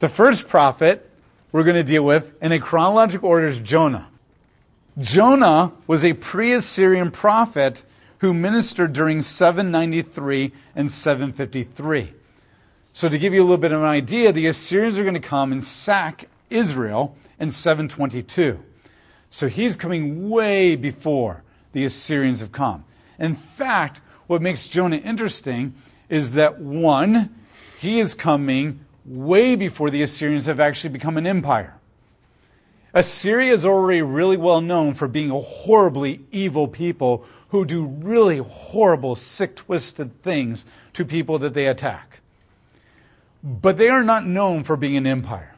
The first prophet we're going to deal with in a chronological order is Jonah. Jonah was a pre Assyrian prophet who ministered during 793 and 753. So, to give you a little bit of an idea, the Assyrians are going to come and sack Israel in 722. So, he's coming way before the Assyrians have come. In fact, what makes Jonah interesting is that one, he is coming way before the Assyrians have actually become an empire. Assyria is already really well known for being a horribly evil people who do really horrible, sick, twisted things to people that they attack. But they are not known for being an empire.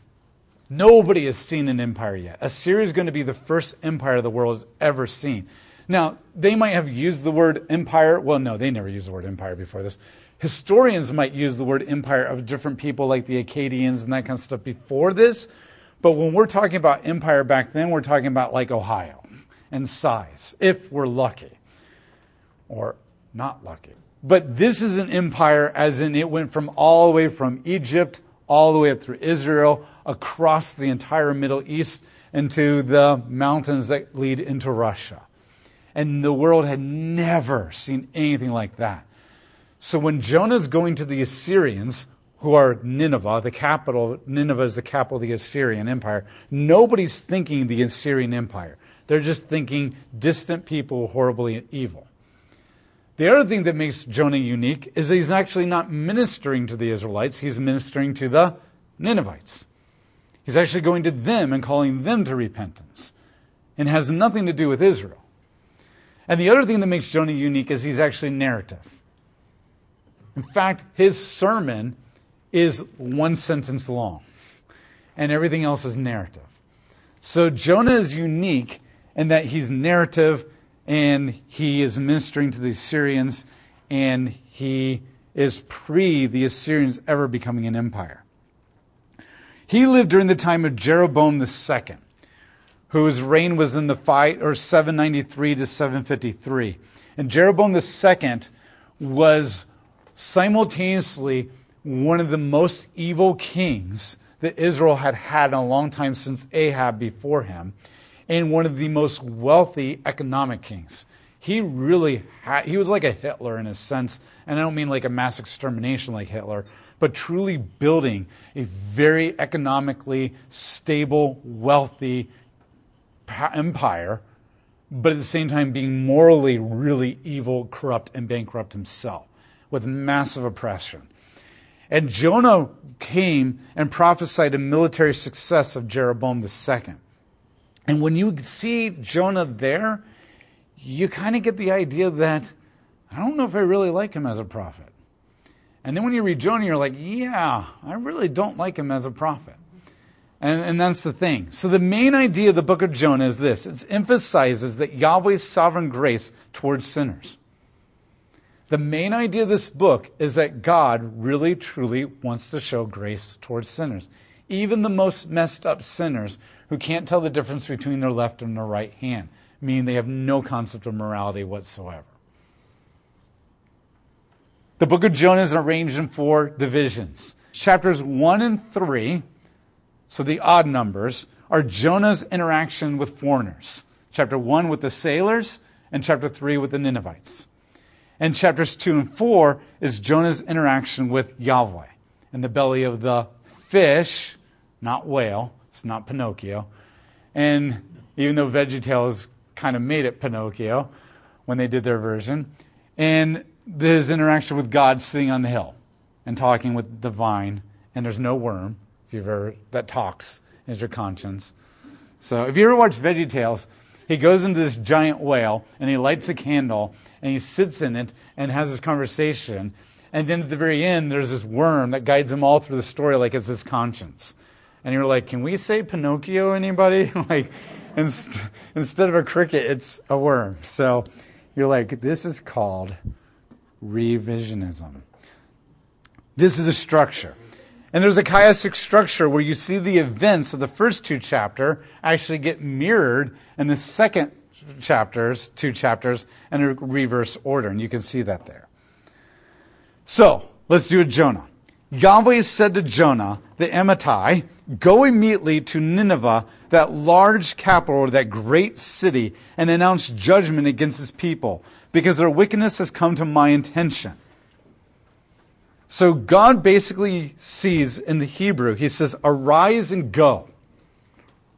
Nobody has seen an empire yet. Assyria is going to be the first empire the world has ever seen. Now, they might have used the word empire. Well, no, they never used the word empire before this. Historians might use the word empire of different people like the Akkadians and that kind of stuff before this. But when we're talking about empire back then, we're talking about like Ohio and size, if we're lucky or not lucky. But this is an empire, as in it went from all the way from Egypt all the way up through Israel, across the entire Middle East, into the mountains that lead into Russia. And the world had never seen anything like that. So when Jonah is going to the Assyrians, who are Nineveh, the capital, Nineveh is the capital of the Assyrian Empire, nobody's thinking the Assyrian Empire. They're just thinking distant people, horribly evil. The other thing that makes Jonah unique is that he's actually not ministering to the Israelites, he's ministering to the Ninevites. He's actually going to them and calling them to repentance and has nothing to do with Israel. And the other thing that makes Jonah unique is he's actually narrative. In fact, his sermon is one sentence long, and everything else is narrative. So Jonah is unique in that he's narrative and he is ministering to the Assyrians and he is pre the Assyrians ever becoming an empire. He lived during the time of Jeroboam II, whose reign was in the five or 793 to 753. And Jeroboam II was simultaneously one of the most evil kings that Israel had had in a long time since Ahab before him, and one of the most wealthy economic kings. He really had, he was like a Hitler in a sense, and I don't mean like a mass extermination like Hitler, but truly building a very economically stable, wealthy empire, but at the same time being morally really evil, corrupt, and bankrupt himself with massive oppression. And Jonah came and prophesied a military success of Jeroboam II. And when you see Jonah there, you kind of get the idea that I don't know if I really like him as a prophet. And then when you read Jonah, you're like, yeah, I really don't like him as a prophet. And, and that's the thing. So the main idea of the book of Jonah is this it emphasizes that Yahweh's sovereign grace towards sinners. The main idea of this book is that God really, truly wants to show grace towards sinners. Even the most messed up sinners who can't tell the difference between their left and their right hand, meaning they have no concept of morality whatsoever. The book of Jonah is arranged in four divisions. Chapters 1 and 3, so the odd numbers, are Jonah's interaction with foreigners. Chapter 1 with the sailors, and chapter 3 with the Ninevites. And chapters 2 and 4 is Jonah's interaction with Yahweh in the belly of the fish, not whale, it's not Pinocchio. And even though VeggieTales kind of made it Pinocchio when they did their version, and his interaction with God sitting on the hill and talking with the vine, and there's no worm, if you've ever, that talks, is your conscience. So if you ever watch Veggie Tales, he goes into this giant whale and he lights a candle and he sits in it and has this conversation. And then at the very end, there's this worm that guides him all through the story like it's his conscience. And you're like, can we say Pinocchio, anybody? like, inst- instead of a cricket, it's a worm. So you're like, this is called revisionism. This is a structure. And there's a chiastic structure where you see the events of the first two chapter actually get mirrored in the second chapters, two chapters, in a reverse order. And you can see that there. So, let's do a Jonah. Yahweh said to Jonah, the Amittai, Go immediately to Nineveh, that large capital, that great city, and announce judgment against its people, because their wickedness has come to my attention. So God basically sees in the Hebrew, he says, Arise and go.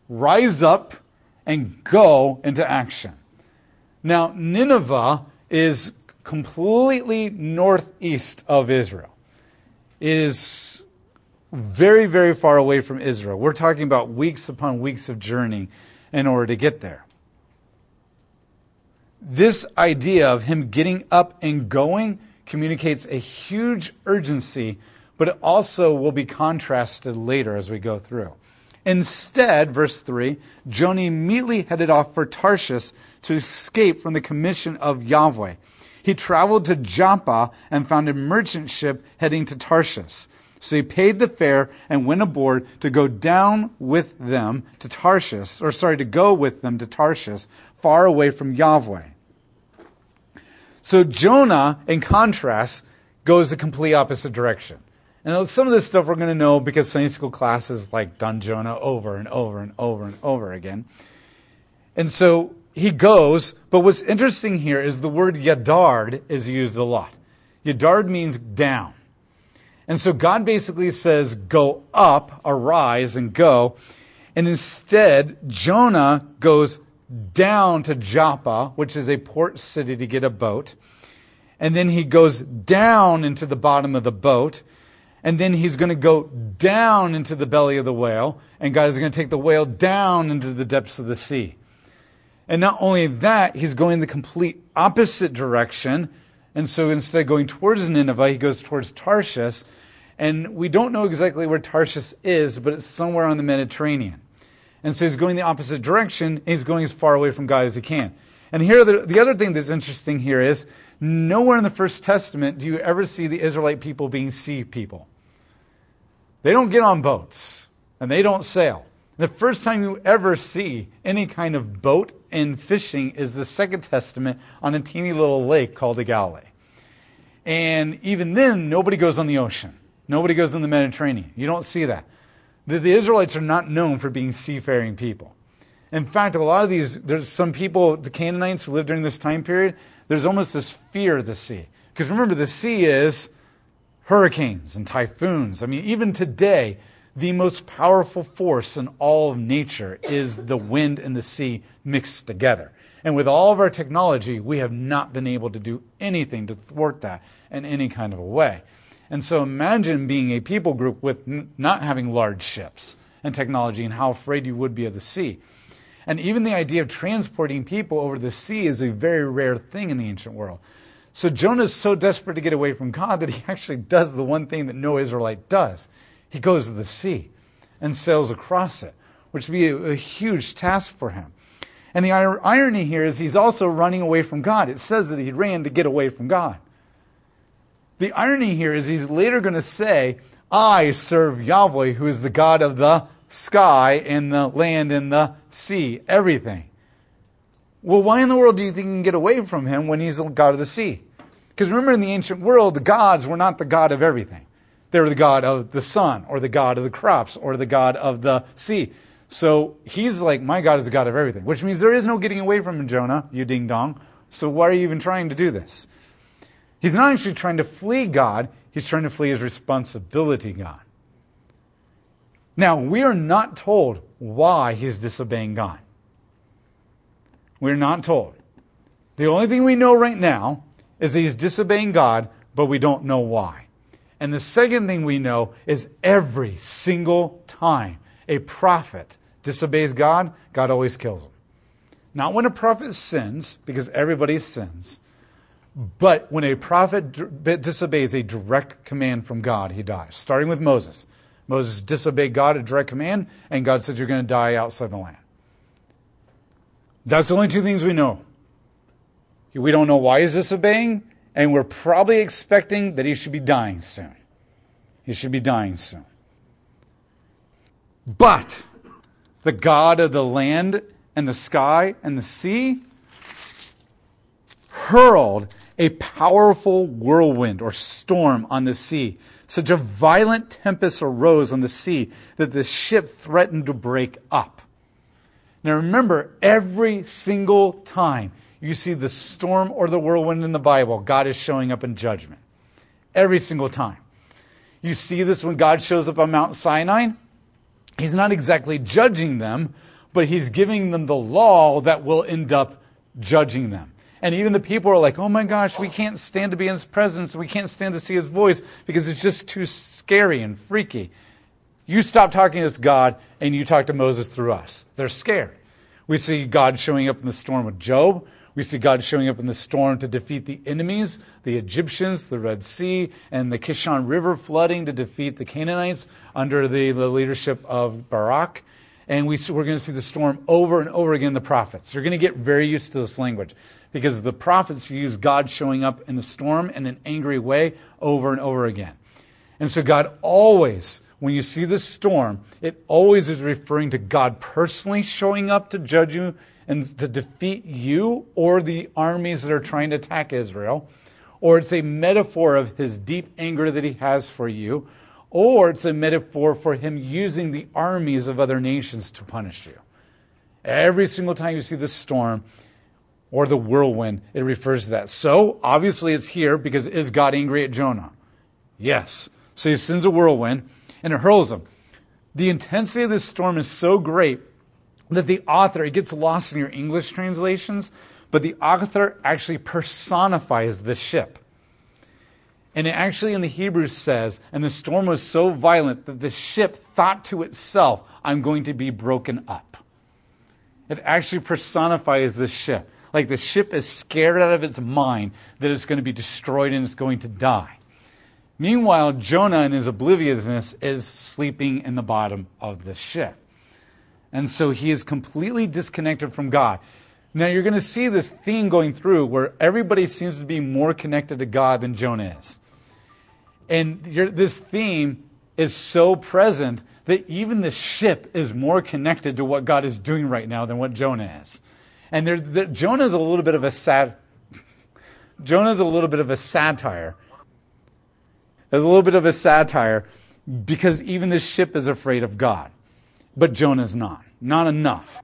Rise up and go into action. Now, Nineveh is completely northeast of Israel. It is very, very far away from Israel. We're talking about weeks upon weeks of journey in order to get there. This idea of him getting up and going communicates a huge urgency, but it also will be contrasted later as we go through. Instead, verse 3, Jonah immediately headed off for Tarshish to escape from the commission of Yahweh. He traveled to Joppa and found a merchant ship heading to Tarshish. So he paid the fare and went aboard to go down with them to Tarshish, or sorry, to go with them to Tarshish, far away from Yahweh. So Jonah, in contrast, goes the complete opposite direction. And some of this stuff we're going to know because Sunday school classes like done Jonah over and over and over and over again. And so he goes, but what's interesting here is the word yarad is used a lot. Yarad means down. And so God basically says, go up, arise, and go. And instead, Jonah goes down to Joppa, which is a port city, to get a boat. And then he goes down into the bottom of the boat. And then he's going to go down into the belly of the whale. And God is going to take the whale down into the depths of the sea. And not only that, he's going the complete opposite direction. And so instead of going towards Nineveh, he goes towards Tarshish. And we don't know exactly where Tarshish is, but it's somewhere on the Mediterranean. And so he's going the opposite direction. he's going as far away from God as he can. And here, the, the other thing that's interesting here is nowhere in the First Testament do you ever see the Israelite people being sea people. They don't get on boats and they don't sail. The first time you ever see any kind of boat and fishing is the Second Testament on a teeny little lake called the Galilee. And even then, nobody goes on the ocean. Nobody goes in the Mediterranean. You don't see that. The, the Israelites are not known for being seafaring people. In fact, a lot of these, there's some people, the Canaanites who lived during this time period, there's almost this fear of the sea. Because remember, the sea is hurricanes and typhoons. I mean, even today, the most powerful force in all of nature is the wind and the sea mixed together. And with all of our technology, we have not been able to do anything to thwart that in any kind of a way. And so imagine being a people group with n- not having large ships and technology and how afraid you would be of the sea. And even the idea of transporting people over the sea is a very rare thing in the ancient world. So Jonah is so desperate to get away from God that he actually does the one thing that no Israelite does. He goes to the sea and sails across it, which would be a, a huge task for him. And the irony here is he's also running away from God. It says that he ran to get away from God. The irony here is he's later going to say, I serve Yahweh, who is the God of the sky and the land and the sea, everything. Well, why in the world do you think you can get away from him when he's the God of the sea? Because remember, in the ancient world, the gods were not the God of everything. They were the God of the sun, or the God of the crops, or the God of the sea. So he's like, My God is the God of everything, which means there is no getting away from him, Jonah, you ding dong. So why are you even trying to do this? He's not actually trying to flee God, he's trying to flee his responsibility, God. Now, we are not told why he's disobeying God. We're not told. The only thing we know right now is that he's disobeying God, but we don't know why. And the second thing we know is every single time a prophet disobeys God, God always kills him. Not when a prophet sins, because everybody sins, but when a prophet disobeys a direct command from God, he dies. Starting with Moses. Moses disobeyed God a direct command, and God said, You're going to die outside the land. That's the only two things we know. We don't know why he's disobeying, and we're probably expecting that he should be dying soon. He should be dying soon. But the God of the land and the sky and the sea hurled a powerful whirlwind or storm on the sea, such a violent tempest arose on the sea that the ship threatened to break up. Now remember, every single time you see the storm or the whirlwind in the Bible, God is showing up in judgment. Every single time. You see this when God shows up on Mount Sinai. He's not exactly judging them, but he's giving them the law that will end up judging them. And even the people are like, oh my gosh, we can't stand to be in his presence. We can't stand to see his voice because it's just too scary and freaky. You stop talking to this God and you talk to Moses through us. They're scared. We see God showing up in the storm with Job. We see God showing up in the storm to defeat the enemies, the Egyptians, the Red Sea, and the Kishon River flooding to defeat the Canaanites under the, the leadership of Barak. And we, we're going to see the storm over and over again in the prophets. You're going to get very used to this language because the prophets use God showing up in the storm in an angry way over and over again. And so God always, when you see the storm, it always is referring to God personally showing up to judge you and to defeat you or the armies that are trying to attack Israel, or it's a metaphor of his deep anger that he has for you, or it's a metaphor for him using the armies of other nations to punish you. Every single time you see the storm or the whirlwind, it refers to that. So, obviously, it's here because is God angry at Jonah? Yes. So he sends a whirlwind and it hurls him. The intensity of this storm is so great that the author, it gets lost in your English translations, but the author actually personifies the ship. And it actually in the Hebrew says, and the storm was so violent that the ship thought to itself, I'm going to be broken up. It actually personifies the ship. Like the ship is scared out of its mind that it's going to be destroyed and it's going to die. Meanwhile, Jonah, in his obliviousness, is sleeping in the bottom of the ship. And so he is completely disconnected from God. Now you're going to see this theme going through where everybody seems to be more connected to God than Jonah is. And this theme is so present that even the ship is more connected to what God is doing right now than what Jonah is. And there, there, Jonah is a little bit of a sad. Jonah is a little bit of a satire. There's a little bit of a satire because even the ship is afraid of God. But Jonah's not. Not enough.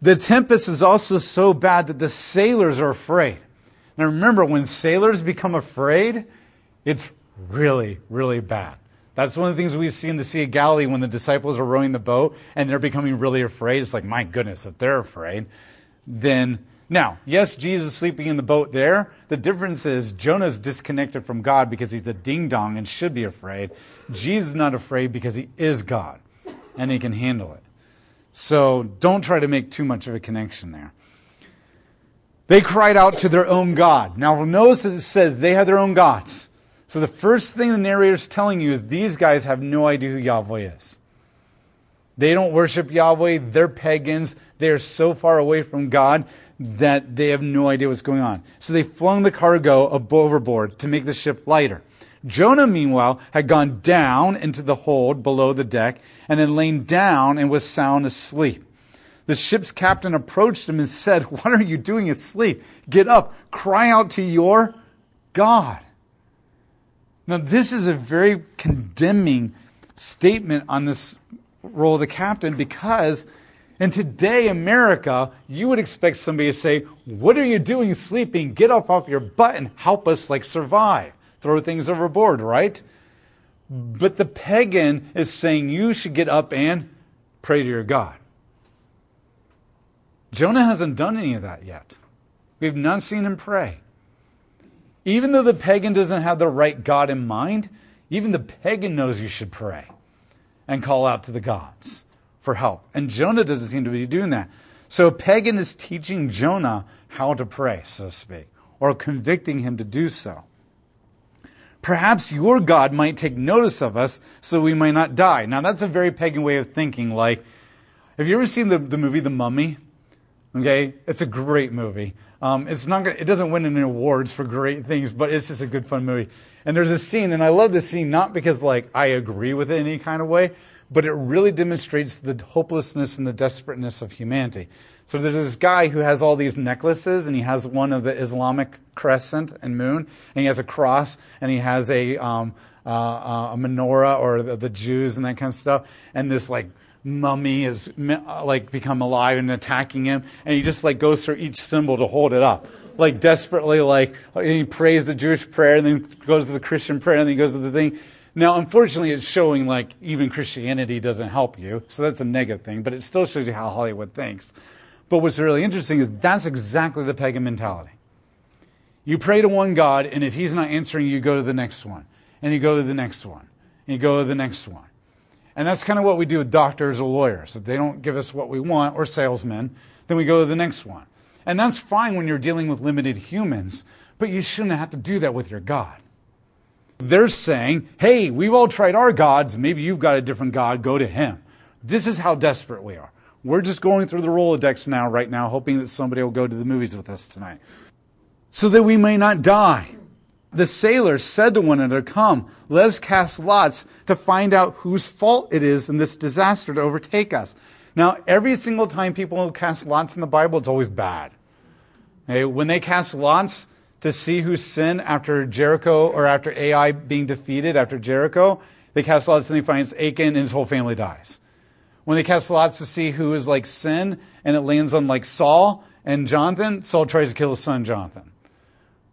The tempest is also so bad that the sailors are afraid. Now remember, when sailors become afraid, it's really, really bad. That's one of the things we see in the Sea of Galilee when the disciples are rowing the boat and they're becoming really afraid. It's like, my goodness, that they're afraid, then now, yes, Jesus is sleeping in the boat there. The difference is Jonah's disconnected from God because he's a ding dong and should be afraid. Jesus is not afraid because he is God and he can handle it. So don't try to make too much of a connection there. They cried out to their own God. Now notice that it says they had their own gods. So the first thing the narrator is telling you is these guys have no idea who Yahweh is. They don't worship Yahweh. They're pagans. They are so far away from God that they have no idea what's going on. So they flung the cargo overboard to make the ship lighter. Jonah, meanwhile, had gone down into the hold below the deck and had lain down and was sound asleep. The ship's captain approached him and said, What are you doing asleep? Get up, cry out to your God. Now, this is a very condemning statement on this role of the captain because in today America, you would expect somebody to say, What are you doing sleeping? Get up off your butt and help us like survive. Throw things overboard, right? But the pagan is saying you should get up and pray to your God. Jonah hasn't done any of that yet. We've not seen him pray. Even though the pagan doesn't have the right God in mind, even the pagan knows you should pray and call out to the gods for help. And Jonah doesn't seem to be doing that. So a pagan is teaching Jonah how to pray, so to speak, or convicting him to do so. Perhaps your God might take notice of us so we might not die. Now, that's a very pagan way of thinking. Like, have you ever seen the, the movie The Mummy? Okay, it's a great movie. Um, it's not gonna, it doesn't win any awards for great things, but it's just a good fun movie. And there's a scene, and I love this scene not because like I agree with it in any kind of way, but it really demonstrates the hopelessness and the desperateness of humanity. So there's this guy who has all these necklaces, and he has one of the Islamic crescent and moon, and he has a cross, and he has a um, uh, uh, a menorah or the, the, Jews and that kind of stuff, and this like mummy is uh, like become alive and attacking him, and he just like goes through each symbol to hold it up, like desperately, like he prays the Jewish prayer and then goes to the Christian prayer and then he goes to the thing. Now, unfortunately, it's showing like even Christianity doesn't help you, so that's a negative thing, but it still shows you how Hollywood thinks. But what's really interesting is that's exactly the pagan mentality. You pray to one God, and if he's not answering, you go to the next one, and you go to the next one, and you go to the next one. And that's kind of what we do with doctors or lawyers. If they don't give us what we want, or salesmen, then we go to the next one. And that's fine when you're dealing with limited humans, but you shouldn't have to do that with your God. They're saying, hey, we've all tried our gods. Maybe you've got a different God. Go to him. This is how desperate we are. We're just going through the Rolodex now, right now, hoping that somebody will go to the movies with us tonight. So that we may not die. The sailors said to one another, Come, let us cast lots to find out whose fault it is in this disaster to overtake us. Now, every single time people cast lots in the Bible, it's always bad. Okay? When they cast lots, to see who sinned after Jericho or after Ai being defeated after Jericho, they cast lots and they find Achan and his whole family dies. When they cast lots to see who is like sin and it lands on like Saul and Jonathan, Saul tries to kill his son Jonathan.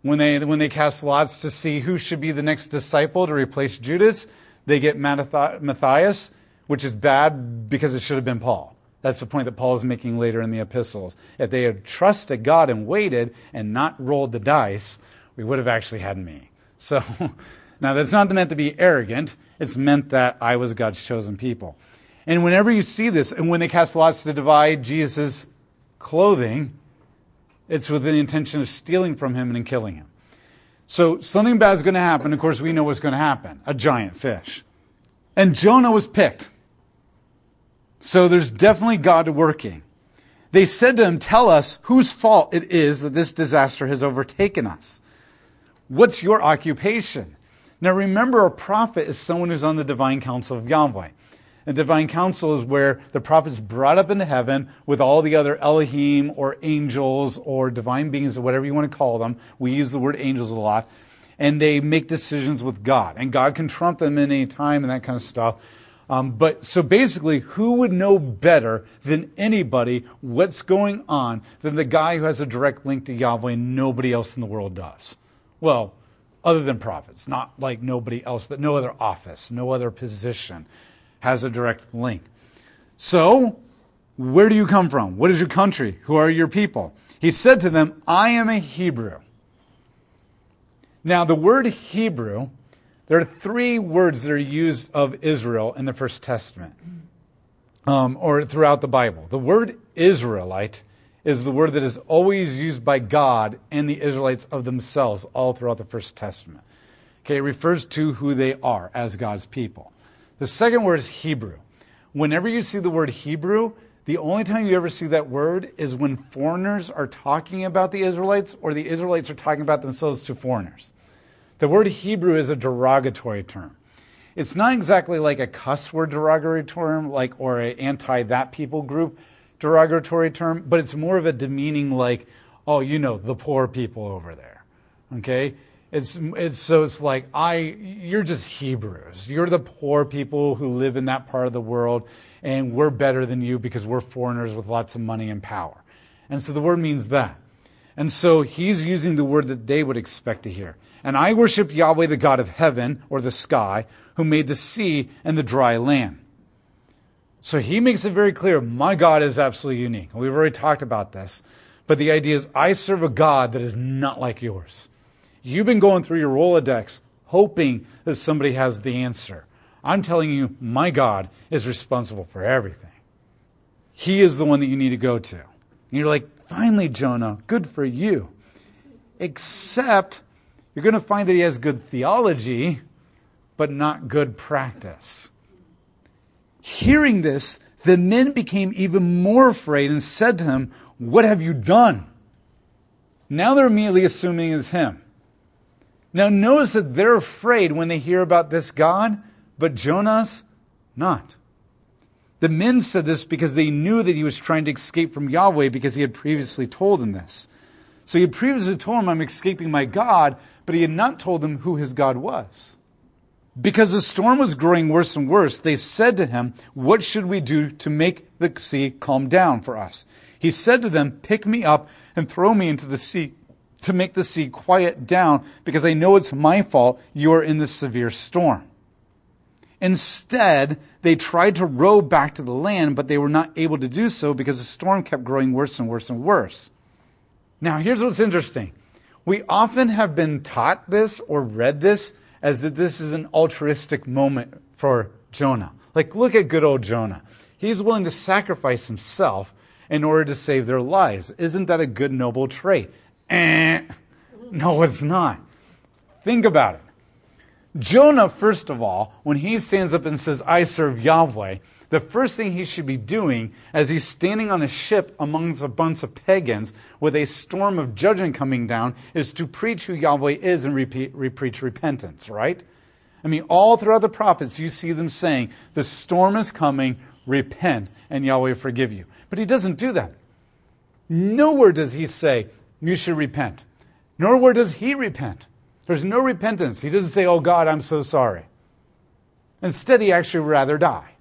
When they, when they cast lots to see who should be the next disciple to replace Judas, they get Matthias, which is bad because it should have been Paul. That's the point that Paul is making later in the epistles. If they had trusted God and waited and not rolled the dice, we would have actually had me. So, now that's not meant to be arrogant. It's meant that I was God's chosen people. And whenever you see this, and when they cast lots to divide Jesus' clothing, it's with the intention of stealing from him and killing him. So something bad is going to happen. Of course, we know what's going to happen a giant fish. And Jonah was picked. So there's definitely God working. They said to him, Tell us whose fault it is that this disaster has overtaken us. What's your occupation? Now remember, a prophet is someone who's on the divine council of Yahweh. The divine council is where the prophet's brought up into heaven with all the other Elohim or angels or divine beings or whatever you want to call them. We use the word angels a lot. And they make decisions with God. And God can trump them in any time and that kind of stuff. Um, but so basically, who would know better than anybody what's going on than the guy who has a direct link to Yahweh and nobody else in the world does? Well, other than prophets, not like nobody else, but no other office, no other position has a direct link. So, where do you come from? What is your country? Who are your people? He said to them, I am a Hebrew. Now, the word Hebrew there are three words that are used of Israel in the First Testament um, or throughout the Bible. The word Israelite is the word that is always used by God and the Israelites of themselves all throughout the First Testament. Okay, it refers to who they are as God's people. The second word is Hebrew. Whenever you see the word Hebrew, the only time you ever see that word is when foreigners are talking about the Israelites or the Israelites are talking about themselves to foreigners. The word Hebrew is a derogatory term. It's not exactly like a cuss word derogatory term, like or an anti that people group derogatory term, but it's more of a demeaning like, oh, you know, the poor people over there. Okay? It's, it's so it's like I you're just Hebrews. You're the poor people who live in that part of the world, and we're better than you because we're foreigners with lots of money and power. And so the word means that. And so he's using the word that they would expect to hear. And I worship Yahweh, the God of heaven, or the sky, who made the sea and the dry land. So he makes it very clear my God is absolutely unique. We've already talked about this. But the idea is, I serve a God that is not like yours. You've been going through your Rolodex hoping that somebody has the answer. I'm telling you, my God is responsible for everything. He is the one that you need to go to. And you're like, finally, Jonah, good for you. Except you're going to find that he has good theology, but not good practice. Hearing this, the men became even more afraid and said to him, What have you done? Now they're immediately assuming it's him. Now notice that they're afraid when they hear about this God, but Jonah's not. The men said this because they knew that he was trying to escape from Yahweh because he had previously told them this. So he had previously told him, I'm escaping my God, but he had not told them who his God was. Because the storm was growing worse and worse, they said to him, What should we do to make the sea calm down for us? He said to them, Pick me up and throw me into the sea to make the sea quiet down, because they know it's my fault you are in this severe storm. Instead, they tried to row back to the land, but they were not able to do so because the storm kept growing worse and worse and worse. Now, here's what's interesting. We often have been taught this or read this as that this is an altruistic moment for Jonah. Like, look at good old Jonah. He's willing to sacrifice himself in order to save their lives. Isn't that a good, noble trait? Eh, no, it's not. Think about it. Jonah, first of all, when he stands up and says, I serve Yahweh, the first thing he should be doing as he's standing on a ship amongst a bunch of pagans with a storm of judgment coming down is to preach who Yahweh is and preach repentance, right? I mean, all throughout the prophets, you see them saying, The storm is coming, repent, and Yahweh forgive you. But he doesn't do that. Nowhere does he say, You should repent. Nor where does he repent. There's no repentance. He doesn't say, Oh God, I'm so sorry. Instead, he actually would rather die.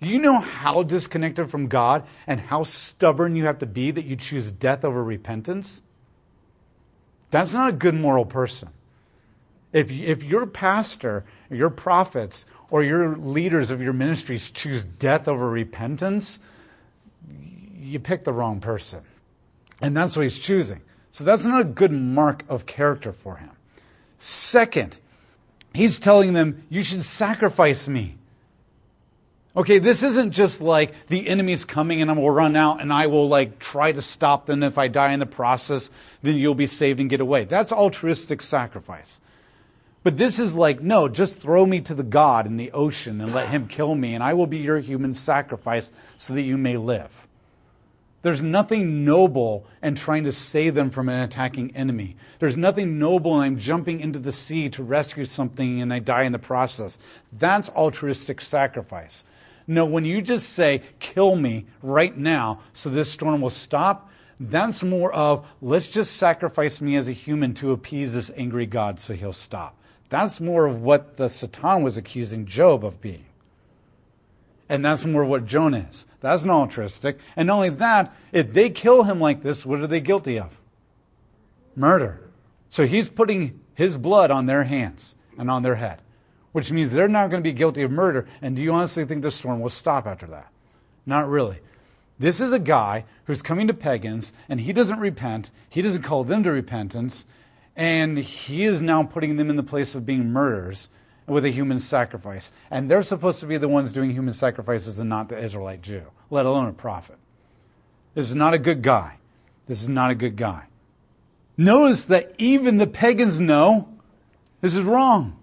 You know how disconnected from God and how stubborn you have to be that you choose death over repentance? That's not a good moral person. If, if your pastor, your prophets, or your leaders of your ministries choose death over repentance, you pick the wrong person. And that's what he's choosing. So that's not a good mark of character for him. Second, he's telling them, You should sacrifice me. Okay, this isn't just like the enemy's coming and I will run out and I will like try to stop them. If I die in the process, then you'll be saved and get away. That's altruistic sacrifice. But this is like, no, just throw me to the God in the ocean and let him kill me, and I will be your human sacrifice so that you may live. There's nothing noble in trying to save them from an attacking enemy. There's nothing noble in I'm jumping into the sea to rescue something and I die in the process. That's altruistic sacrifice. No, when you just say, kill me right now so this storm will stop, that's more of, let's just sacrifice me as a human to appease this angry God so he'll stop. That's more of what the Satan was accusing Job of being. And that's more what Jonah is. That's an altruistic. And not only that, if they kill him like this, what are they guilty of? Murder. So he's putting his blood on their hands and on their head which means they're not going to be guilty of murder. And do you honestly think the storm will stop after that? Not really. This is a guy who's coming to pagans and he doesn't repent. He doesn't call them to repentance. And he is now putting them in the place of being murderers with a human sacrifice. And they're supposed to be the ones doing human sacrifices and not the Israelite Jew, let alone a prophet. This is not a good guy. This is not a good guy. Notice that even the pagans know this is wrong.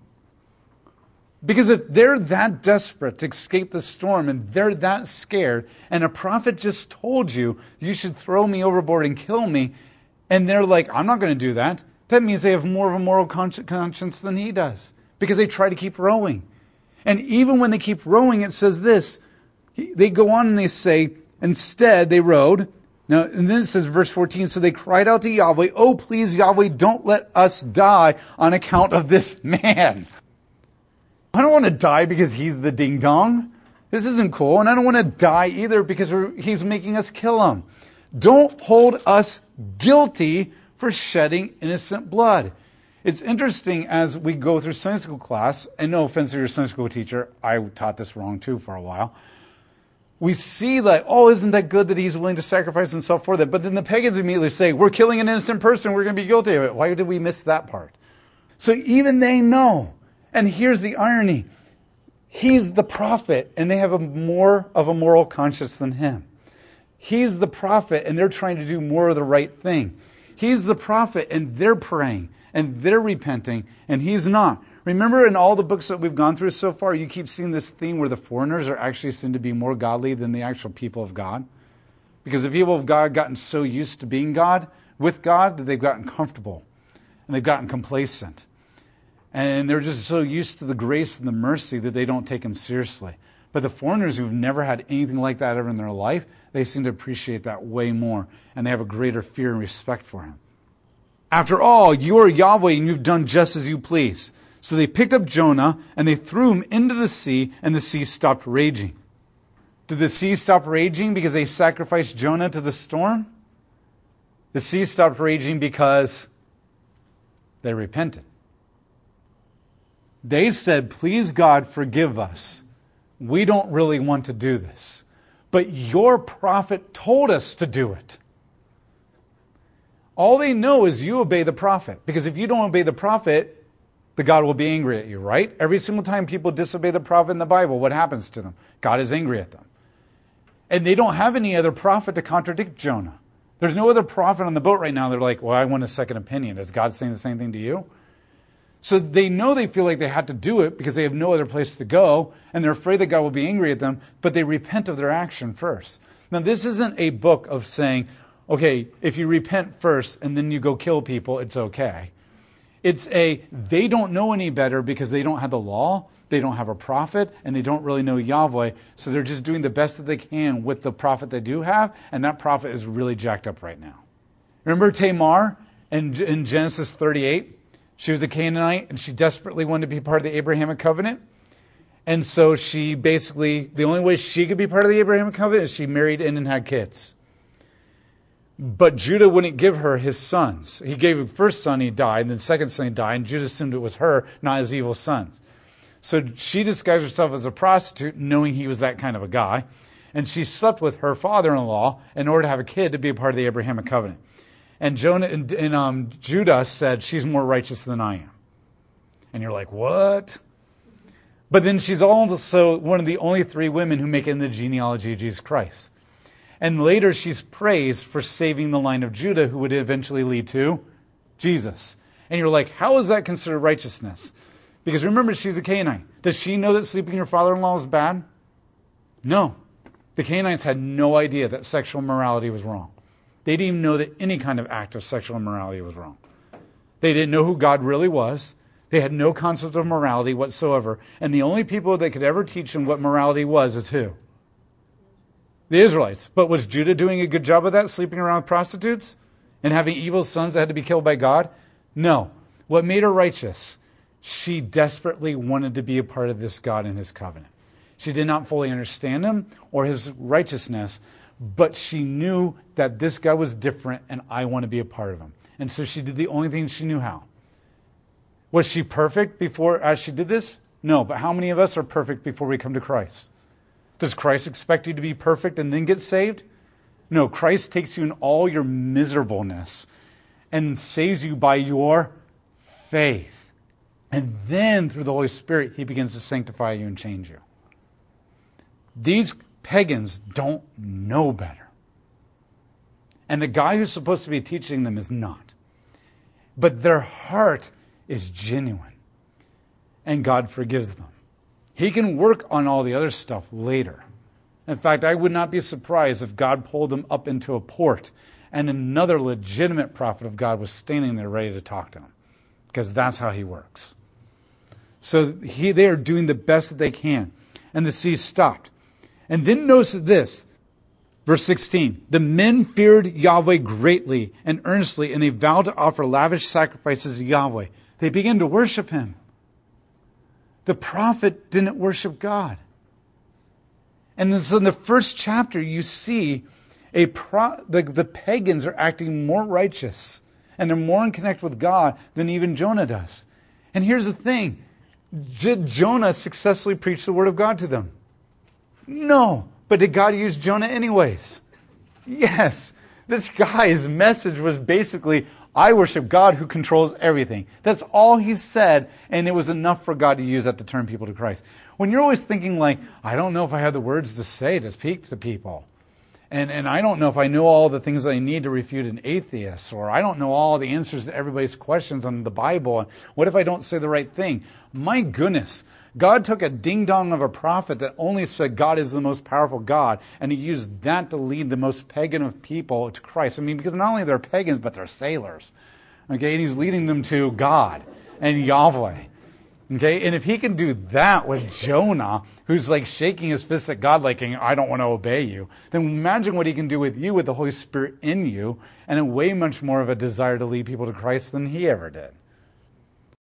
Because if they're that desperate to escape the storm and they're that scared, and a prophet just told you, you should throw me overboard and kill me, and they're like, I'm not going to do that, that means they have more of a moral conscience than he does. Because they try to keep rowing. And even when they keep rowing, it says this. They go on and they say, instead, they rowed. Now, and then it says, verse 14, so they cried out to Yahweh, Oh, please, Yahweh, don't let us die on account of this man. I don't want to die because he's the ding dong. This isn't cool. And I don't want to die either because he's making us kill him. Don't hold us guilty for shedding innocent blood. It's interesting as we go through Sunday school class, and no offense to your Sunday school teacher, I taught this wrong too for a while. We see that, oh, isn't that good that he's willing to sacrifice himself for that? But then the pagans immediately say, we're killing an innocent person, we're going to be guilty of it. Why did we miss that part? So even they know and here's the irony He's the prophet, and they have a more of a moral conscience than him. He's the prophet, and they're trying to do more of the right thing. He's the prophet, and they're praying, and they're repenting, and he's not. Remember in all the books that we've gone through so far, you keep seeing this theme where the foreigners are actually seen to be more godly than the actual people of God? Because the people of God gotten so used to being God, with God, that they've gotten comfortable and they've gotten complacent. And they're just so used to the grace and the mercy that they don't take him seriously. But the foreigners who've never had anything like that ever in their life, they seem to appreciate that way more. And they have a greater fear and respect for him. After all, you are Yahweh and you've done just as you please. So they picked up Jonah and they threw him into the sea, and the sea stopped raging. Did the sea stop raging because they sacrificed Jonah to the storm? The sea stopped raging because they repented. They said, Please, God, forgive us. We don't really want to do this. But your prophet told us to do it. All they know is you obey the prophet. Because if you don't obey the prophet, the God will be angry at you, right? Every single time people disobey the prophet in the Bible, what happens to them? God is angry at them. And they don't have any other prophet to contradict Jonah. There's no other prophet on the boat right now. They're like, well, I want a second opinion. Is God saying the same thing to you? So they know they feel like they had to do it because they have no other place to go, and they're afraid that God will be angry at them, but they repent of their action first. Now, this isn't a book of saying, okay, if you repent first and then you go kill people, it's okay. It's a, they don't know any better because they don't have the law, they don't have a prophet, and they don't really know Yahweh. So they're just doing the best that they can with the prophet they do have, and that prophet is really jacked up right now. Remember Tamar in, in Genesis 38? She was a Canaanite, and she desperately wanted to be part of the Abrahamic covenant. And so she basically, the only way she could be part of the Abrahamic covenant is she married in and had kids. But Judah wouldn't give her his sons. He gave the first son, he died, and then the second son, he died, and Judah assumed it was her, not his evil sons. So she disguised herself as a prostitute, knowing he was that kind of a guy. And she slept with her father in law in order to have a kid to be a part of the Abrahamic covenant. And, Jonah, and, and um, Judah said, She's more righteous than I am. And you're like, What? But then she's also one of the only three women who make it in the genealogy of Jesus Christ. And later she's praised for saving the line of Judah, who would eventually lead to Jesus. And you're like, how is that considered righteousness? Because remember, she's a Canaanite. Does she know that sleeping your father in law is bad? No. The Canaanites had no idea that sexual morality was wrong. They didn't even know that any kind of act of sexual immorality was wrong. They didn't know who God really was. They had no concept of morality whatsoever. And the only people that could ever teach them what morality was is who? The Israelites. But was Judah doing a good job of that, sleeping around with prostitutes and having evil sons that had to be killed by God? No. What made her righteous? She desperately wanted to be a part of this God and his covenant. She did not fully understand him or his righteousness, but she knew that this guy was different and I want to be a part of him. And so she did the only thing she knew how. Was she perfect before as she did this? No, but how many of us are perfect before we come to Christ? Does Christ expect you to be perfect and then get saved? No, Christ takes you in all your miserableness and saves you by your faith. And then through the Holy Spirit, He begins to sanctify you and change you. These pagans don't know better. And the guy who's supposed to be teaching them is not. But their heart is genuine. And God forgives them. He can work on all the other stuff later. In fact, I would not be surprised if God pulled them up into a port and another legitimate prophet of God was standing there ready to talk to him, because that's how he works. So he, they are doing the best that they can. And the sea stopped. And then notice this. Verse 16 The men feared Yahweh greatly and earnestly, and they vowed to offer lavish sacrifices to Yahweh. They began to worship him. The prophet didn't worship God. And so in the first chapter, you see a pro- the, the pagans are acting more righteous and they're more in connect with God than even Jonah does. And here's the thing did Jonah successfully preach the word of God to them? No. But did God use Jonah anyways? Yes. This guy's message was basically I worship God who controls everything. That's all he said, and it was enough for God to use that to turn people to Christ. When you're always thinking, like, I don't know if I have the words to say to speak to people, and, and I don't know if I know all the things I need to refute an atheist, or I don't know all the answers to everybody's questions on the Bible, what if I don't say the right thing? My goodness, God took a ding dong of a prophet that only said God is the most powerful God, and he used that to lead the most pagan of people to Christ. I mean, because not only they're pagans, but they're sailors. Okay, and he's leading them to God and Yahweh. Okay, and if he can do that with Jonah, who's like shaking his fist at God, like, I don't want to obey you, then imagine what he can do with you with the Holy Spirit in you and a way much more of a desire to lead people to Christ than he ever did.